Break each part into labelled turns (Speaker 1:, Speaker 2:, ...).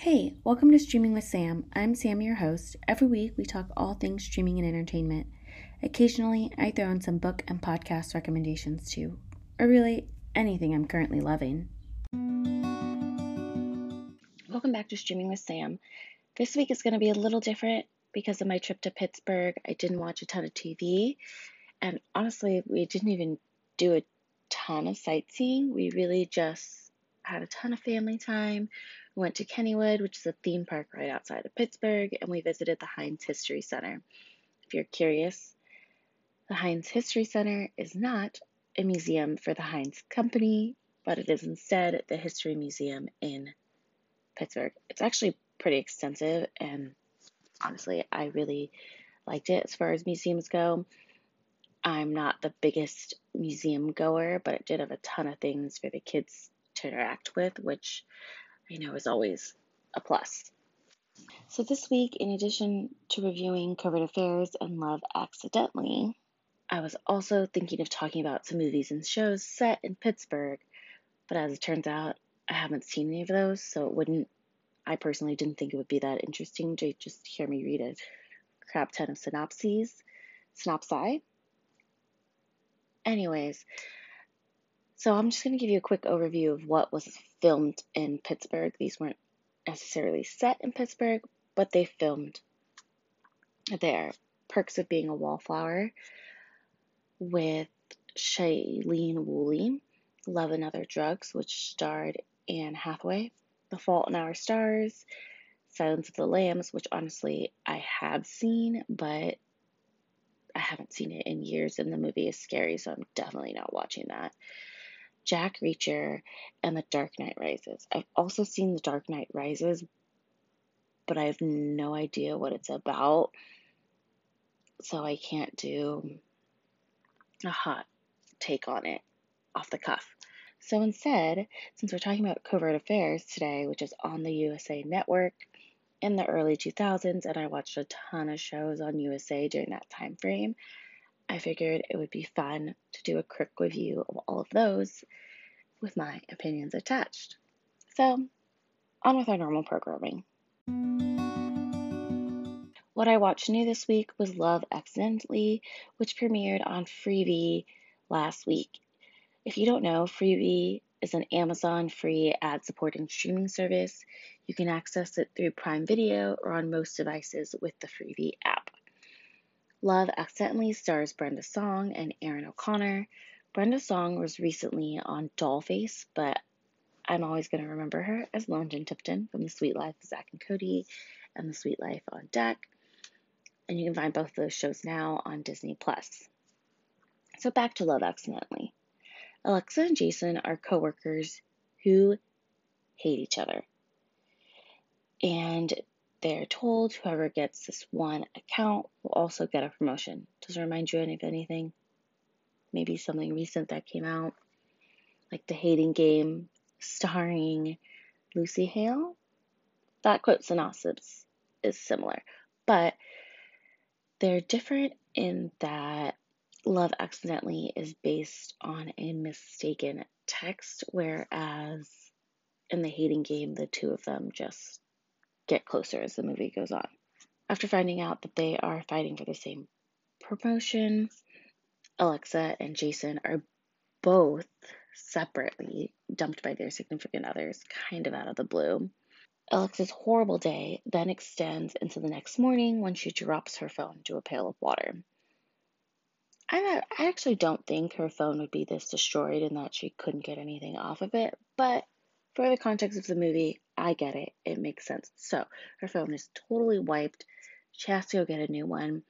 Speaker 1: Hey, welcome to Streaming with Sam. I'm Sam, your host. Every week we talk all things streaming and entertainment. Occasionally, I throw in some book and podcast recommendations too, or really anything I'm currently loving. Welcome back to Streaming with Sam. This week is going to be a little different because of my trip to Pittsburgh. I didn't watch a ton of TV, and honestly, we didn't even do a ton of sightseeing. We really just had a ton of family time. We went to Kennywood, which is a theme park right outside of Pittsburgh, and we visited the Heinz History Center. If you're curious, the Heinz History Center is not a museum for the Heinz Company, but it is instead the History Museum in Pittsburgh. It's actually pretty extensive, and honestly, I really liked it as far as museums go. I'm not the biggest museum goer, but it did have a ton of things for the kids to interact with, which you know, is always a plus. So, this week, in addition to reviewing Covert Affairs and Love Accidentally, I was also thinking of talking about some movies and shows set in Pittsburgh, but as it turns out, I haven't seen any of those, so it wouldn't, I personally didn't think it would be that interesting to just hear me read a crap ton of synopses, synopsi. Anyways, so I'm just going to give you a quick overview of what was filmed in Pittsburgh. These weren't necessarily set in Pittsburgh, but they filmed there. Perks of Being a Wallflower with Shailene Woodley, Love and Other Drugs, which starred Anne Hathaway, The Fault in Our Stars, Silence of the Lambs, which honestly I have seen, but I haven't seen it in years, and the movie is scary, so I'm definitely not watching that. Jack Reacher, and The Dark Knight Rises. I've also seen The Dark Knight Rises, but I have no idea what it's about. So I can't do a hot take on it off the cuff. So instead, since we're talking about covert affairs today, which is on the USA Network in the early 2000s, and I watched a ton of shows on USA during that time frame, I figured it would be fun to do a quick review of all of those with my opinions attached. So, on with our normal programming. What I watched new this week was Love Accidentally, which premiered on Freevee last week. If you don't know, Freevee is an Amazon free ad supporting streaming service. You can access it through Prime Video or on most devices with the Freevee app. Love Accidentally stars Brenda Song and Aaron O'Connor. Brenda Song was recently on Dollface, but I'm always going to remember her as London Tipton from The Sweet Life of Zack and Cody and The Sweet Life on Deck. And you can find both those shows now on Disney Plus. So back to Love Accidentally. Alexa and Jason are coworkers who hate each other. And they're told whoever gets this one account will also get a promotion. Does it remind you of anything? Maybe something recent that came out, like The Hating Game, starring Lucy Hale? That quote synopsis is similar, but they're different in that Love Accidentally is based on a mistaken text, whereas in The Hating Game, the two of them just get closer as the movie goes on. After finding out that they are fighting for the same promotion, Alexa and Jason are both separately dumped by their significant others, kind of out of the blue. Alexa's horrible day then extends into the next morning when she drops her phone into a pail of water. I, I actually don't think her phone would be this destroyed and that she couldn't get anything off of it, but for the context of the movie, I get it. It makes sense. So her phone is totally wiped. She has to go get a new one.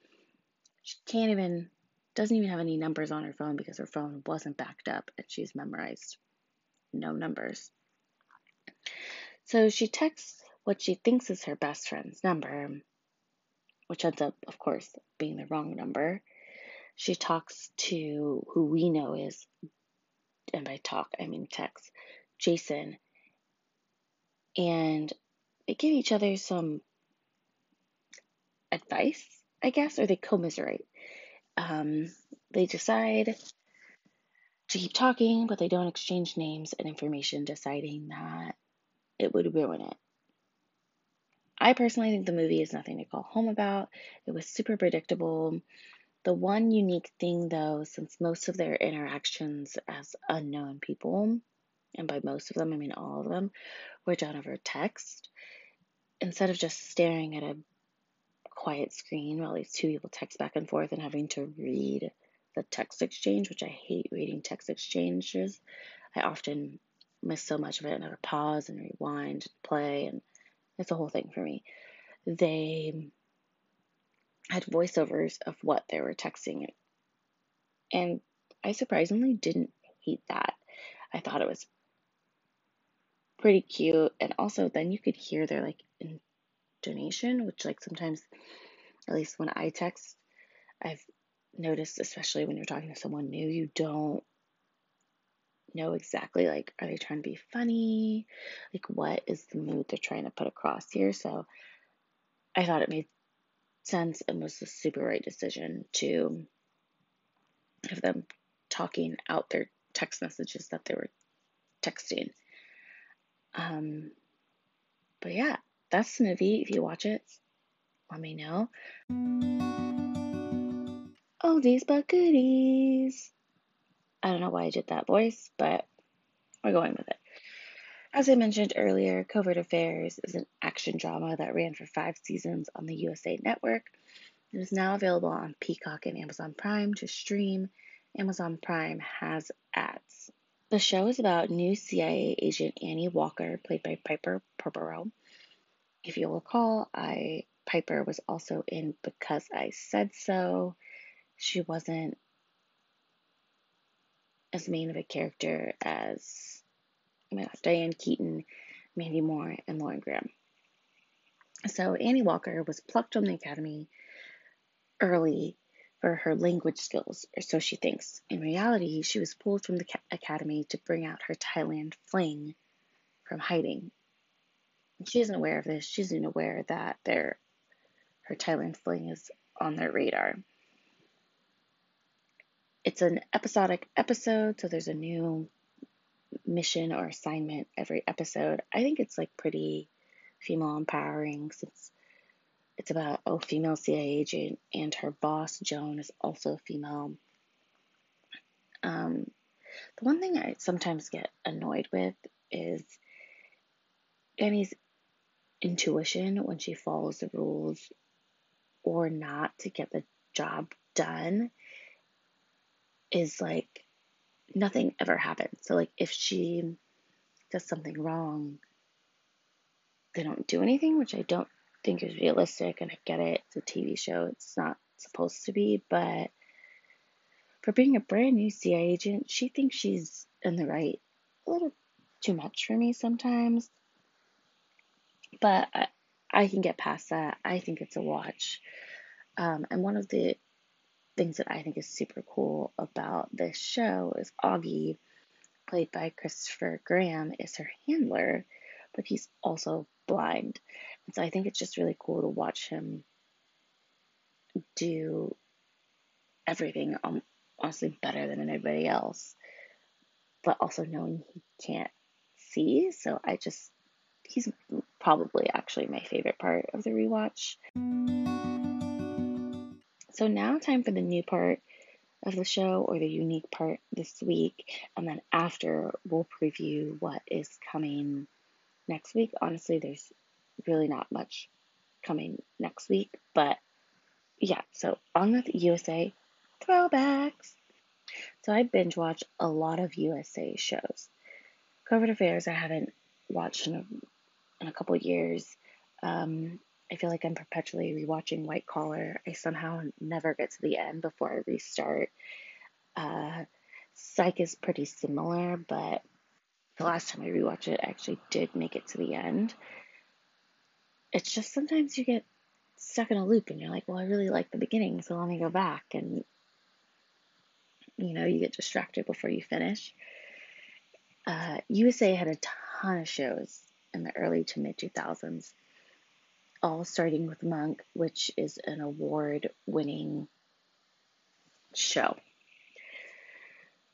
Speaker 1: She can't even, doesn't even have any numbers on her phone because her phone wasn't backed up and she's memorized no numbers. So she texts what she thinks is her best friend's number, which ends up, of course, being the wrong number. She talks to who we know is, and by talk, I mean text, Jason, and they give each other some advice, I guess, or they commiserate. Um, they decide to keep talking, but they don't exchange names and information, deciding that it would ruin it. I personally think the movie is nothing to call home about. It was super predictable. The one unique thing, though, since most of their interactions as unknown people, and by most of them, I mean all of them, were done over text, instead of just staring at a quiet screen while these two people text back and forth and having to read the text exchange, which I hate reading text exchanges. I often miss so much of it and have to pause and rewind and play, and it's a whole thing for me. They had voiceovers of what they were texting, and I surprisingly didn't hate that. I thought it was pretty cute, and also then you could hear their like intonation, which like sometimes, at least when I text, I've noticed, especially when you're talking to someone new, you don't know exactly like are they trying to be funny? Like what is the mood they're trying to put across here? So i thought it made sense and was the super right decision to have them talking out their text messages that they were texting um but yeah that's the movie if you watch it let me know oh these but goodies I don't know why I did that voice, but we're going with it. As I mentioned earlier, Covert Affairs is an action drama that ran for five seasons on the USA Network. It is now available on Peacock and Amazon Prime to stream. Amazon Prime has ads. The show is about new CIA agent Annie Walker, played by Piper Perabo. If you'll recall, I Piper was also in Because I Said So. She wasn't as main of a character as oh my gosh, Diane Keaton, Mandy Moore, and Lauren Graham. So Annie Walker was plucked from the academy early for her language skills, or so she thinks. In reality, she was pulled from the academy to bring out her Thailand fling from hiding. She isn't aware of this. She isn't aware that their her Thailand fling is on their radar it's an episodic episode, so there's a new mission or assignment every episode. I think it's like pretty female empowering since it's about a female CIA agent and her boss Joan is also female. Um, the one thing I sometimes get annoyed with is Annie's intuition when she follows the rules or not to get the job done is like nothing ever happens. So like if she does something wrong, they don't do anything, which I don't think is realistic. And I get it, it's a TV show, it's not supposed to be, but for being a brand new CIA agent, she thinks she's in the right a little too much for me sometimes. But I, I can get past that. I think it's a watch. Um, and one of the things that I think is super cool about this show is Augie, played by Christopher Gorham, is her handler, but he's also blind. So I think it's just really cool to watch him do everything um, honestly better than anybody else, but also knowing he can't see. So I just, he's probably actually my favorite part of the rewatch. So now time for the new part of the show or the unique part this week. And then after, we'll preview what is coming next week. Honestly, there's really not much coming next week. But yeah, so on with USA throwbacks. So I binge watch a lot of USA shows. Covert Affairs, I haven't watched in a, in a couple years. Um, I feel like I'm perpetually rewatching White Collar. I somehow never get to the end before I restart. Uh, Psych is pretty similar, but the last time I rewatched it, I actually did make it to the end. It's just sometimes you get stuck in a loop and you're like, well, I really like the beginning, so let me go back. And, you know, you get distracted before you finish. Uh, USA had a ton of shows in the early to mid 2000s all starting with Monk, which is an award winning show.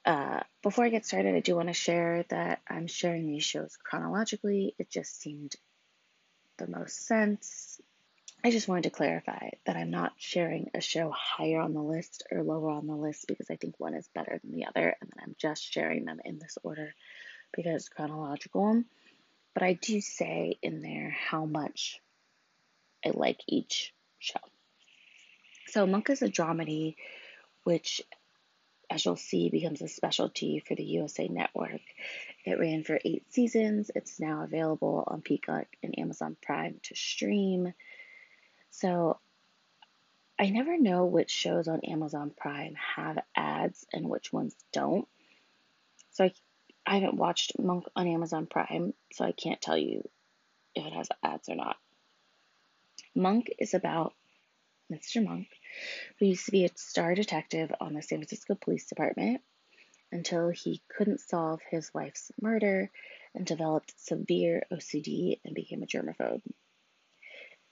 Speaker 1: Uh, before I get started, I do want to share that I'm sharing these shows chronologically. It just seemed the most sense. I just wanted to clarify that I'm not sharing a show higher on the list or lower on the list because I think one is better than the other, and then I'm just sharing them in this order because chronological. But I do say in there how much I like each show. So Monk is a dramedy, which, as you'll see, becomes a specialty for the USA Network. It ran for eight seasons. It's now available on Peacock and Amazon Prime to stream. So I never know which shows on Amazon Prime have ads and which ones don't. So I, I haven't watched Monk on Amazon Prime, so I can't tell you if it has ads or not. Monk is about Mr. Monk, who used to be a star detective on the San Francisco Police Department until he couldn't solve his wife's murder and developed severe OCD and became a germaphobe.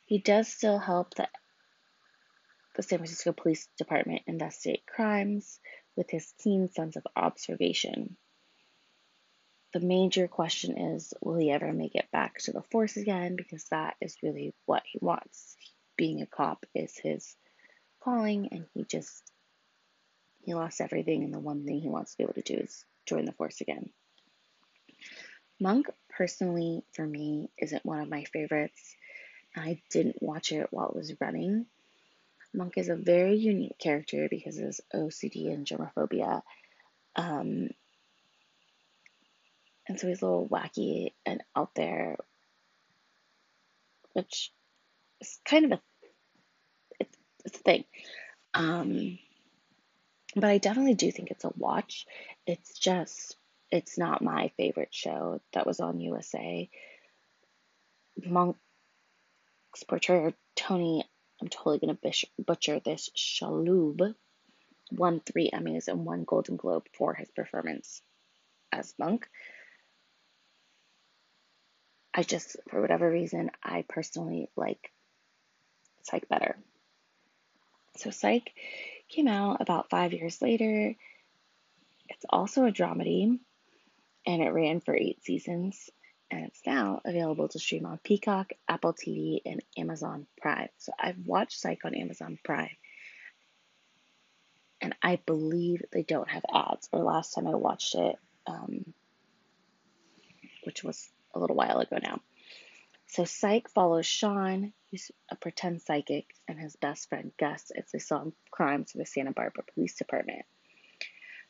Speaker 1: He does still help the, the San Francisco Police Department investigate crimes with his keen sense of observation. The major question is will he ever make it back to the force again? Because that is really what he wants. Being a cop is his calling, and he just he lost everything, and the one thing he wants to be able to do is join the force again. Monk, personally, for me, isn't one of my favorites. I didn't watch it while it was running. Monk is a very unique character because of his OCD and germophobia. Um, and so he's a little wacky and out there, which is kind of a it's, it's a thing. Um, but I definitely do think it's a watch. It's just it's not my favorite show that was on USA. Monk's portrayal Tony, I'm totally going to butcher this, Shalhoub, won three Emmys and one Golden Globe for his performance as Monk. I just, for whatever reason, I personally like Psych better. So Psych came out about five years later. It's also a dramedy, and it ran for eight seasons and it's now available to stream on Peacock, Apple TV, and Amazon Prime. So I've watched Psych on Amazon Prime, and I believe they don't have ads. Or last time I watched it, um, which was a little while ago now. So Psych follows Sean, who's a pretend psychic, and his best friend Gus as they solve crimes for the Santa Barbara Police Department.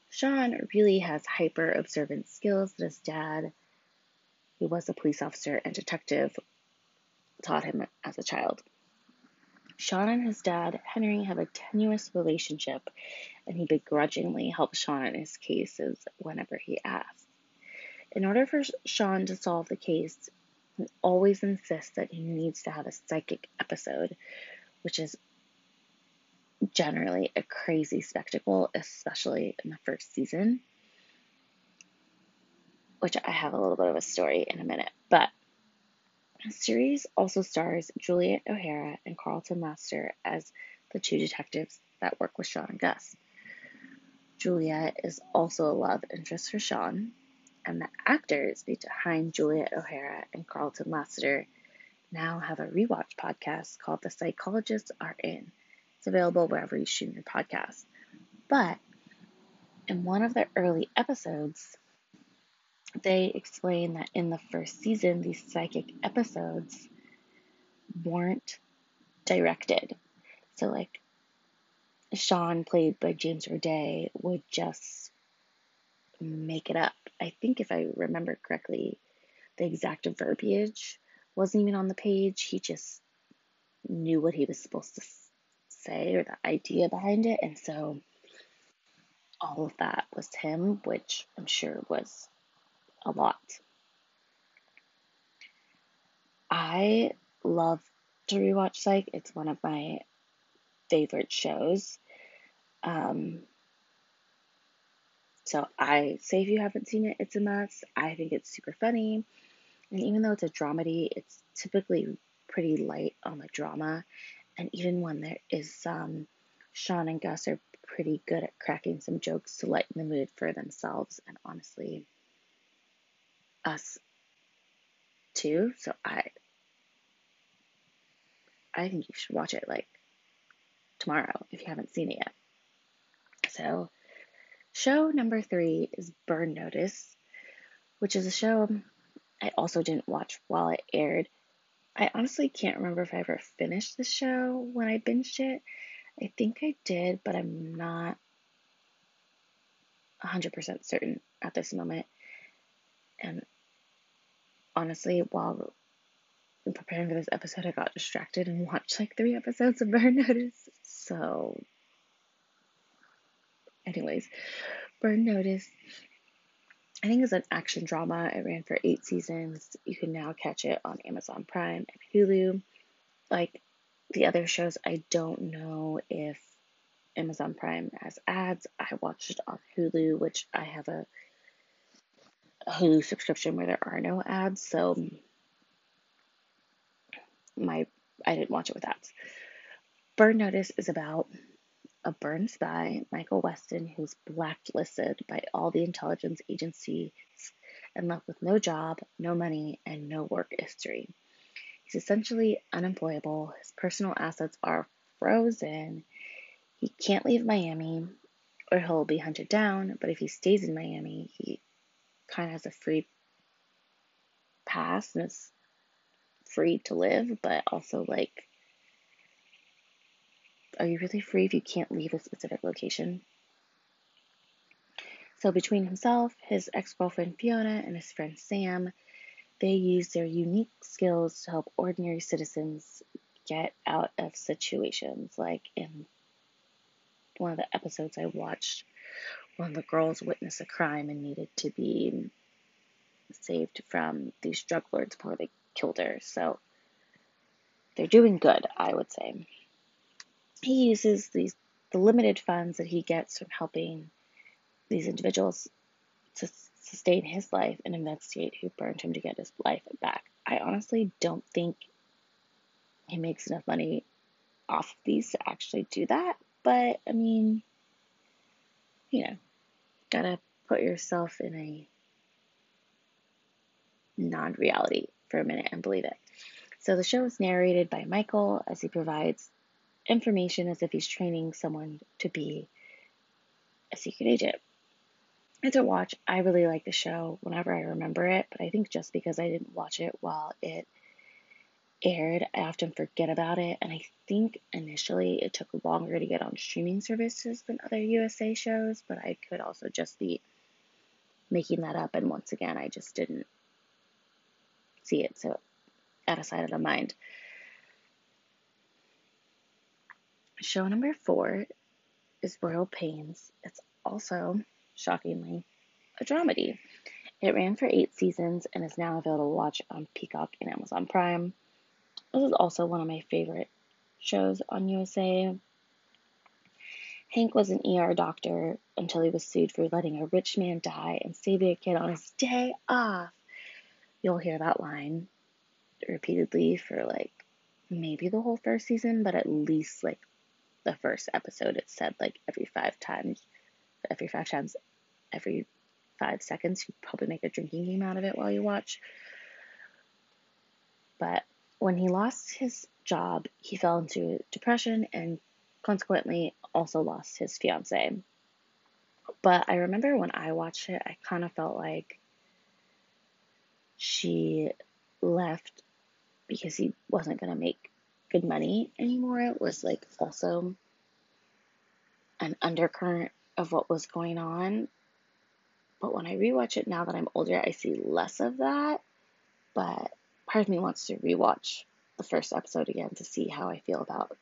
Speaker 1: Sean really has hyper observant skills that his dad who was a police officer and detective, taught him as a child. Sean and his dad, Henry, have a tenuous relationship, and he begrudgingly helps Sean in his cases whenever he asks. In order for Sean to solve the case, he always insists that he needs to have a psychic episode, which is generally a crazy spectacle, especially in the first season which I have a little bit of a story in a minute. But the series also stars Juliet O'Hara and Carlton Lassiter as the two detectives that work with Sean and Gus. Juliet is also a love interest for Sean, and the actors behind Juliet O'Hara and Carlton Lassiter now have a rewatch podcast called The Psychologists Are In. It's available wherever you stream your podcast. But in one of their early episodes, they explain that in the first season, these psychic episodes weren't directed. So, like, Sean, played by James Roday, would just make it up. I think if I remember correctly, the exact verbiage wasn't even on the page. He just knew what he was supposed to say or the idea behind it. And so all of that was him, which I'm sure was a lot. I love to rewatch Psych. It's one of my favorite shows. Um, so I say if you haven't seen it, it's a must. I think it's super funny. And even though it's a dramedy, it's typically pretty light on the drama. And even when there is some, Sean and Gus are pretty good at cracking some jokes to lighten the mood for themselves. And honestly, us too. So I I think you should watch it like tomorrow if you haven't seen it yet. So, show number three is Burn Notice, which is a show I also didn't watch while it aired. I honestly can't remember if I ever finished the show when I binged it. I think I did, but I'm not 100% certain at this moment. And honestly, while preparing for this episode, I got distracted and watched like three episodes of Burn Notice. So, anyways, Burn Notice, I think it's an action drama. It ran for eight seasons. You can now catch it on Amazon Prime and Hulu. Like the other shows, I don't know if Amazon Prime has ads. I watched it on Hulu, which I have a, Hulu subscription where there are no ads. So my I didn't watch it with ads. Burn Notice is about a burn spy, Michael Weston, who's blacklisted by all the intelligence agencies and left with no job, no money, and no work history. He's essentially unemployable. His personal assets are frozen. He can't leave Miami or he'll be hunted down, but if he stays in Miami, he kind of has a free pass and is free to live, but also like are you really free if you can't leave a specific location? So between himself, his ex-girlfriend Fiona, and his friend Sam, they use their unique skills to help ordinary citizens get out of situations. Like in one of the episodes I watched, one of the girls witnessed a crime and needed to be saved from these drug lords before they killed her. So they're doing good, I would say. He uses these the limited funds that he gets from helping these individuals to sustain his life and investigate who burned him to get his life back. I honestly don't think he makes enough money off of these to actually do that, but I mean, you know, gotta put yourself in a non reality for a minute and believe it. So the show is narrated by Michael as he provides information as if he's training someone to be a secret agent. It's a watch. I really like the show whenever I remember it, but I think just because I didn't watch it while it aired, I often forget about it. And I think initially it took longer to get on streaming services than other USA shows, but I could also just be making that up. And once again, I just didn't see it. So out of sight, out of mind. Show number four is Royal Pains. It's also, shockingly, a dramedy. It ran for eight seasons and is now available to watch on Peacock and Amazon Prime. This is also one of my favorite shows on USA. Hank was an ER doctor until he was sued for letting a rich man die and saving a kid on his day off. You'll hear that line repeatedly for like maybe the whole first season, but at least like the first episode. It said like every five times, every five times, every five seconds. You probably make a drinking game out of it while you watch. But when he lost his job, he fell into depression and consequently also lost his fiance. But I remember when I watched it, I kind of felt like she left because he wasn't going to make good money anymore. Was like also an undercurrent of what was going on. But when I rewatch it now that I'm older, I see less of that. But part of me wants to rewatch the first episode again to see how I feel about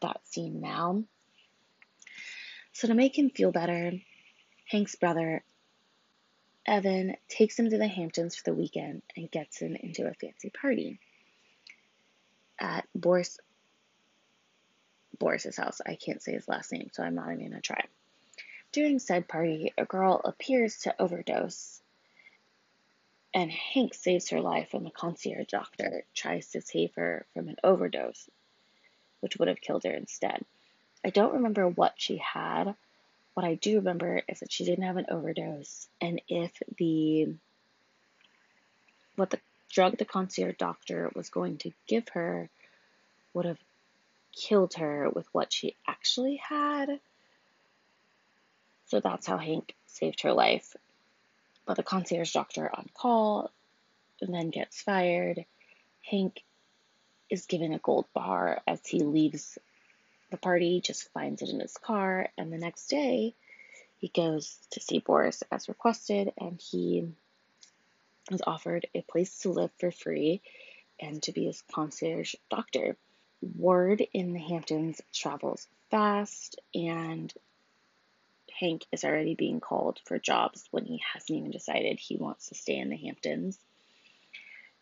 Speaker 1: that scene now. So, to make him feel better, Hank's brother, Evan, takes him to the Hamptons for the weekend and gets him into a fancy party at Boris Boris's house. I can't say his last name, so I'm not even gonna try. During said party, a girl appears to overdose, and Hank saves her life when the concierge doctor tries to save her from an overdose, which would have killed her instead. I don't remember what she had. What I do remember is that she didn't have an overdose, and if the what the drug the concierge doctor was going to give her would have killed her with what she actually had. So that's how Hank saved her life. But the concierge doctor on call then gets fired. Hank is given a gold bar as he leaves the party, just finds it in his car, and the next day he goes to see Boris as requested and he is offered a place to live for free and to be his concierge doctor. Word in the Hamptons travels fast, and Hank is already being called for jobs when he hasn't even decided he wants to stay in the Hamptons.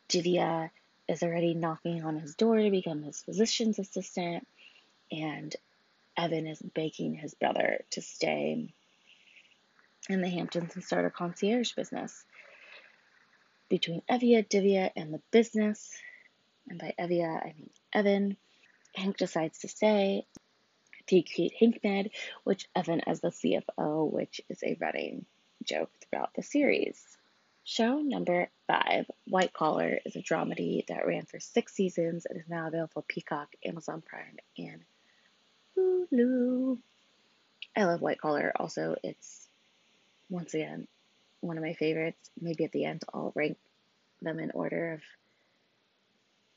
Speaker 1: Divya is already knocking on his door to become his physician's assistant, and Evan is begging his brother to stay in the Hamptons and start a concierge business. Between Evia, Divya, and the business, and by Evia I mean Evan, Hank decides to stay to create HankMed, which Evan as the CFO, which is a running joke throughout the series. Show number five, White Collar, is a dramedy that ran for six seasons and is now available Peacock, Amazon Prime, and Hulu. I love White Collar. Also, it's once again one of my favorites. Maybe at the end I'll rank them in order of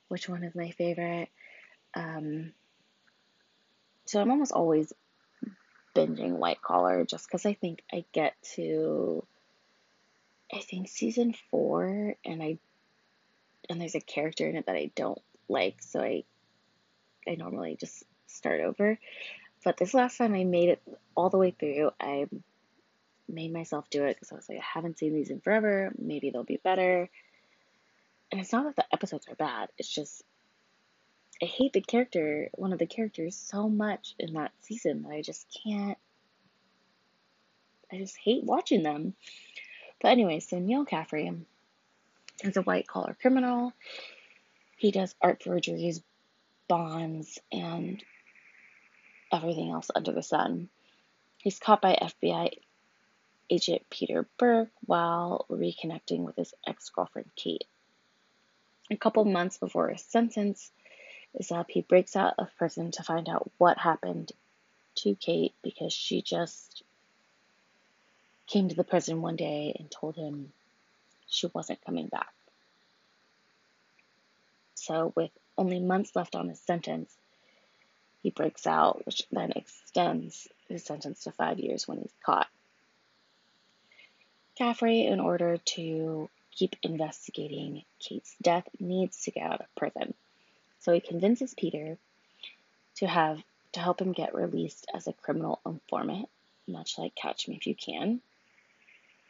Speaker 1: which one is my favorite. Um, so I'm almost always binging White Collar just because I think I get to I think season four, and I and there's a character in it that I don't like, so I I normally just start over. But this last time I made it all the way through. I made myself do it because I was like, I haven't seen these in forever. Maybe they'll be better. And it's not that the episodes are bad. It's just I hate the character, one of the characters, so much in that season that I just can't. I just hate watching them. But anyway, so Neal Caffrey is a white collar criminal. He does art forgeries, bonds, and everything else under the sun. He's caught by FBI agent Peter Burke while reconnecting with his ex girlfriend Kate. A couple months before his sentence is up, he breaks out of prison to find out what happened to Kate because she just came to the prison one day and told him she wasn't coming back. So, with only months left on his sentence, he breaks out, which then extends his sentence to five years when he's caught. Caffrey, in order to keep investigating Kate's death, needs to get out of prison. So he convinces Peter to have to help him get released as a criminal informant, much like Catch Me If You Can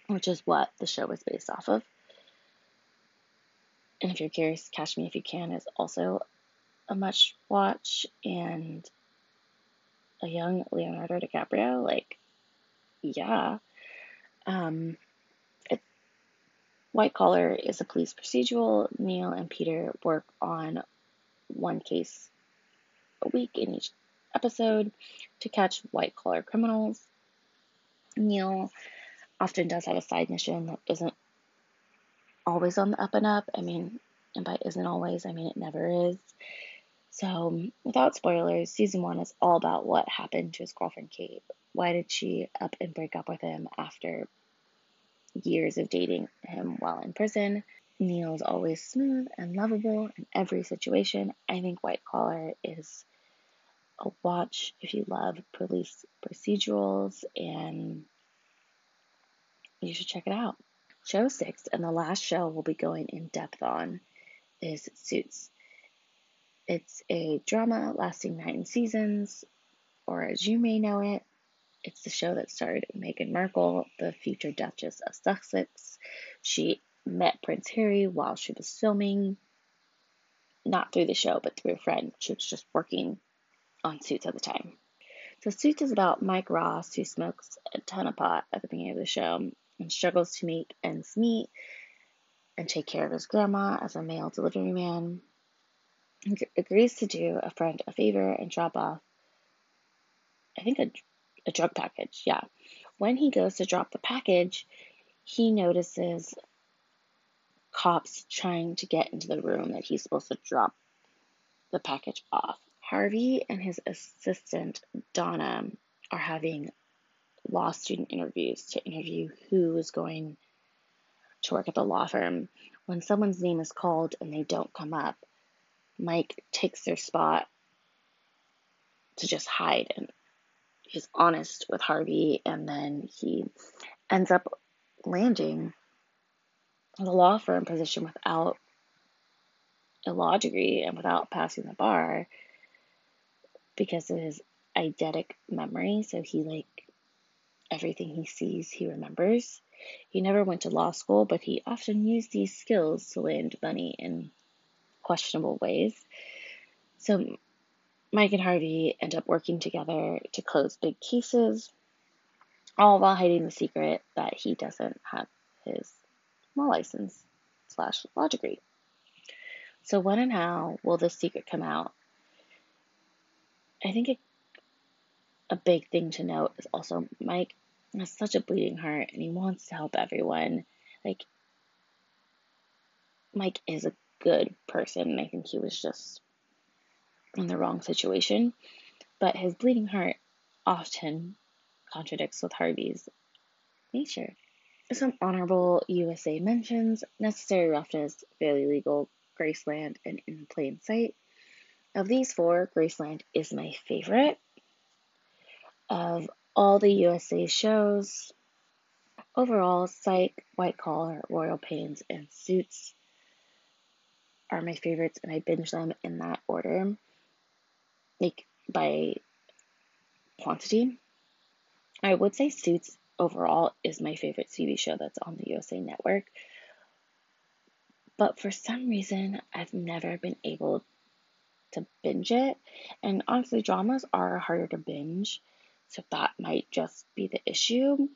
Speaker 1: which is what the show is based off of. And if you're curious, Catch Me If You Can is also a much watch and a young Leonardo DiCaprio. Like, yeah. Um, White Collar is a police procedural. Neal and Peter work on one case a week in each episode to catch white collar criminals. Neal often does have a side mission that isn't always on the up and up. I mean, and by isn't always, I mean it never is. So, without spoilers, season one is all about what happened to his girlfriend Kate. Why did she up and break up with him after years of dating him while in prison? Neal is always smooth and lovable in every situation. I think White Collar is a watch if you love police procedurals and you should check it out. Show six, and the last show we'll be going in depth on, is Suits. It's a drama lasting nine seasons, or as you may know it, it's the show that starred Meghan Markle, the future Duchess of Sussex. She met Prince Harry while she was filming, not through the show, but through a friend. She was just working on Suits at the time. So, Suits is about Mike Ross, who smokes a ton of pot at the beginning of the show and struggles to make ends meet and take care of his grandma as a mail delivery man. He agrees to do a friend a favor and drop off, I think, a, a drug package. Yeah. When he goes to drop the package, he notices cops trying to get into the room that he's supposed to drop the package off. Harvey and his assistant, Donna, are having law student interviews to interview who is going to work at the law firm. When someone's name is called and they don't come up, Mike takes their spot to just hide and he's honest with Harvey and then he ends up landing the law firm position without a law degree and without passing the bar because of his eidetic memory. So he like everything he sees, he remembers. He never went to law school, but he often used these skills to land money in questionable ways. So Mike and Harvey end up working together to close big cases, all while hiding the secret that he doesn't have his law license slash law degree. So when and how will this secret come out? I think a, a big thing to note is also Mike has such a bleeding heart and he wants to help everyone. Like Mike is a good person and I think he was just in the wrong situation. But his bleeding heart often contradicts with Harvey's nature. Some honorable USA mentions Necessary Roughness, Fairly Legal, Graceland, and In Plain Sight. Of these four, Graceland is my favorite. Of all the USA shows, overall, Psych, White Collar, Royal Pains, and Suits are my favorites, and I binge them in that order, like by quantity. I would say Suits overall is my favorite TV show that's on the USA Network. But for some reason, I've never been able to binge it. And honestly, dramas are harder to binge. So that might just be the issue.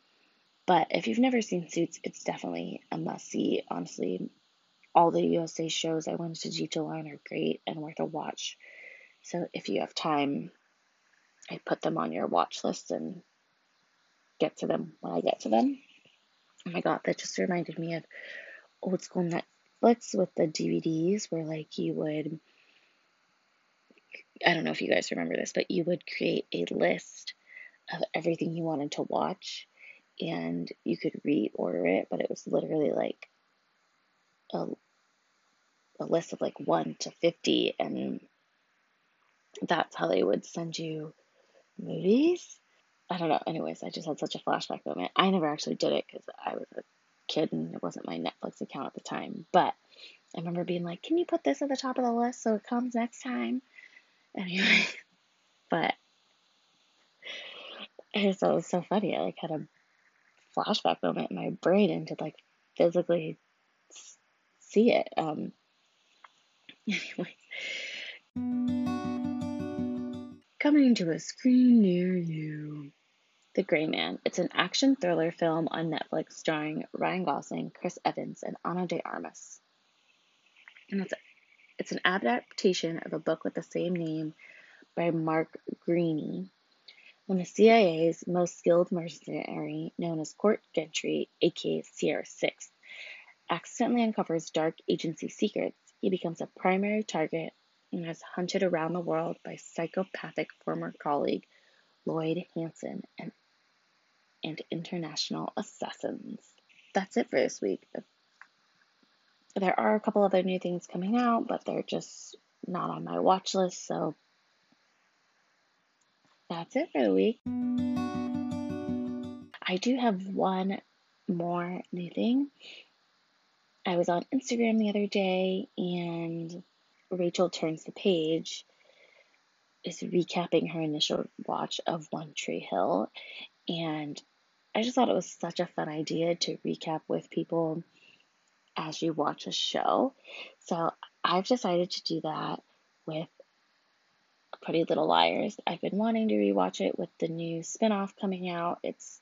Speaker 1: But if you've never seen Suits, it's definitely a must see. Honestly, all the USA shows I wanted to detail on are great and worth a watch. So if you have time, I put them on your watch list and get to them when I get to them. Oh my god, that just reminded me of old school Netflix with the DVDs where like you would I don't know if you guys remember this, but you would create a list of everything you wanted to watch and you could reorder it, but it was literally like a a list of like 1 to 50 and that's how they would send you movies. I don't know. Anyways, I just had such a flashback moment. I never actually did it because I was a kid and it wasn't my Netflix account at the time. But I remember being like, can you put this at the top of the list so it comes next time? Anyway, but it was so funny. I like had a flashback moment in my brain and to like physically see it. Um, anyway, coming to a screen near you. The Gray Man. It's an action thriller film on Netflix starring Ryan Gosling, Chris Evans, and Ana de Armas. And it's, it's an adaptation of a book with the same name by Mark Greaney. When the CIA's most skilled mercenary, known as Court Gentry, aka Sierra 6, accidentally uncovers dark agency secrets, he becomes a primary target and is hunted around the world by psychopathic former colleague Lloyd Hansen and and international assassins. That's it for this week. There are a couple other new things coming out, but they're just not on my watch list, so that's it for the week. I do have one more new thing. I was on Instagram the other day and Rachel turns the page is recapping her initial watch of One Tree Hill and I just thought it was such a fun idea to recap with people as you watch a show. So I've decided to do that with Pretty Little Liars. I've been wanting to rewatch it with the new spinoff coming out. It's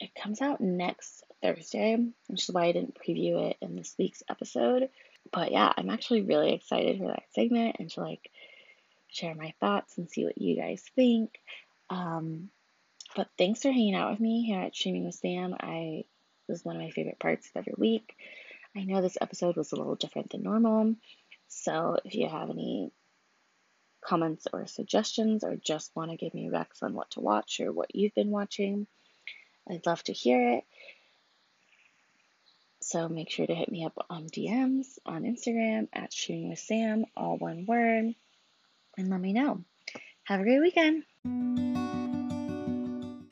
Speaker 1: it comes out next Thursday, which is why I didn't preview it in this week's episode. But yeah, I'm actually really excited for that segment and to like share my thoughts and see what you guys think. Um, but thanks for hanging out with me here at Streaming with Sam. I was one of my favorite parts of every week. I know this episode was a little different than normal. So if you have any comments or suggestions or just want to give me recs on what to watch or what you've been watching, I'd love to hear it. So make sure to hit me up on DMs on Instagram at Shooting with Sam, all one word, and let me know. Have a great weekend.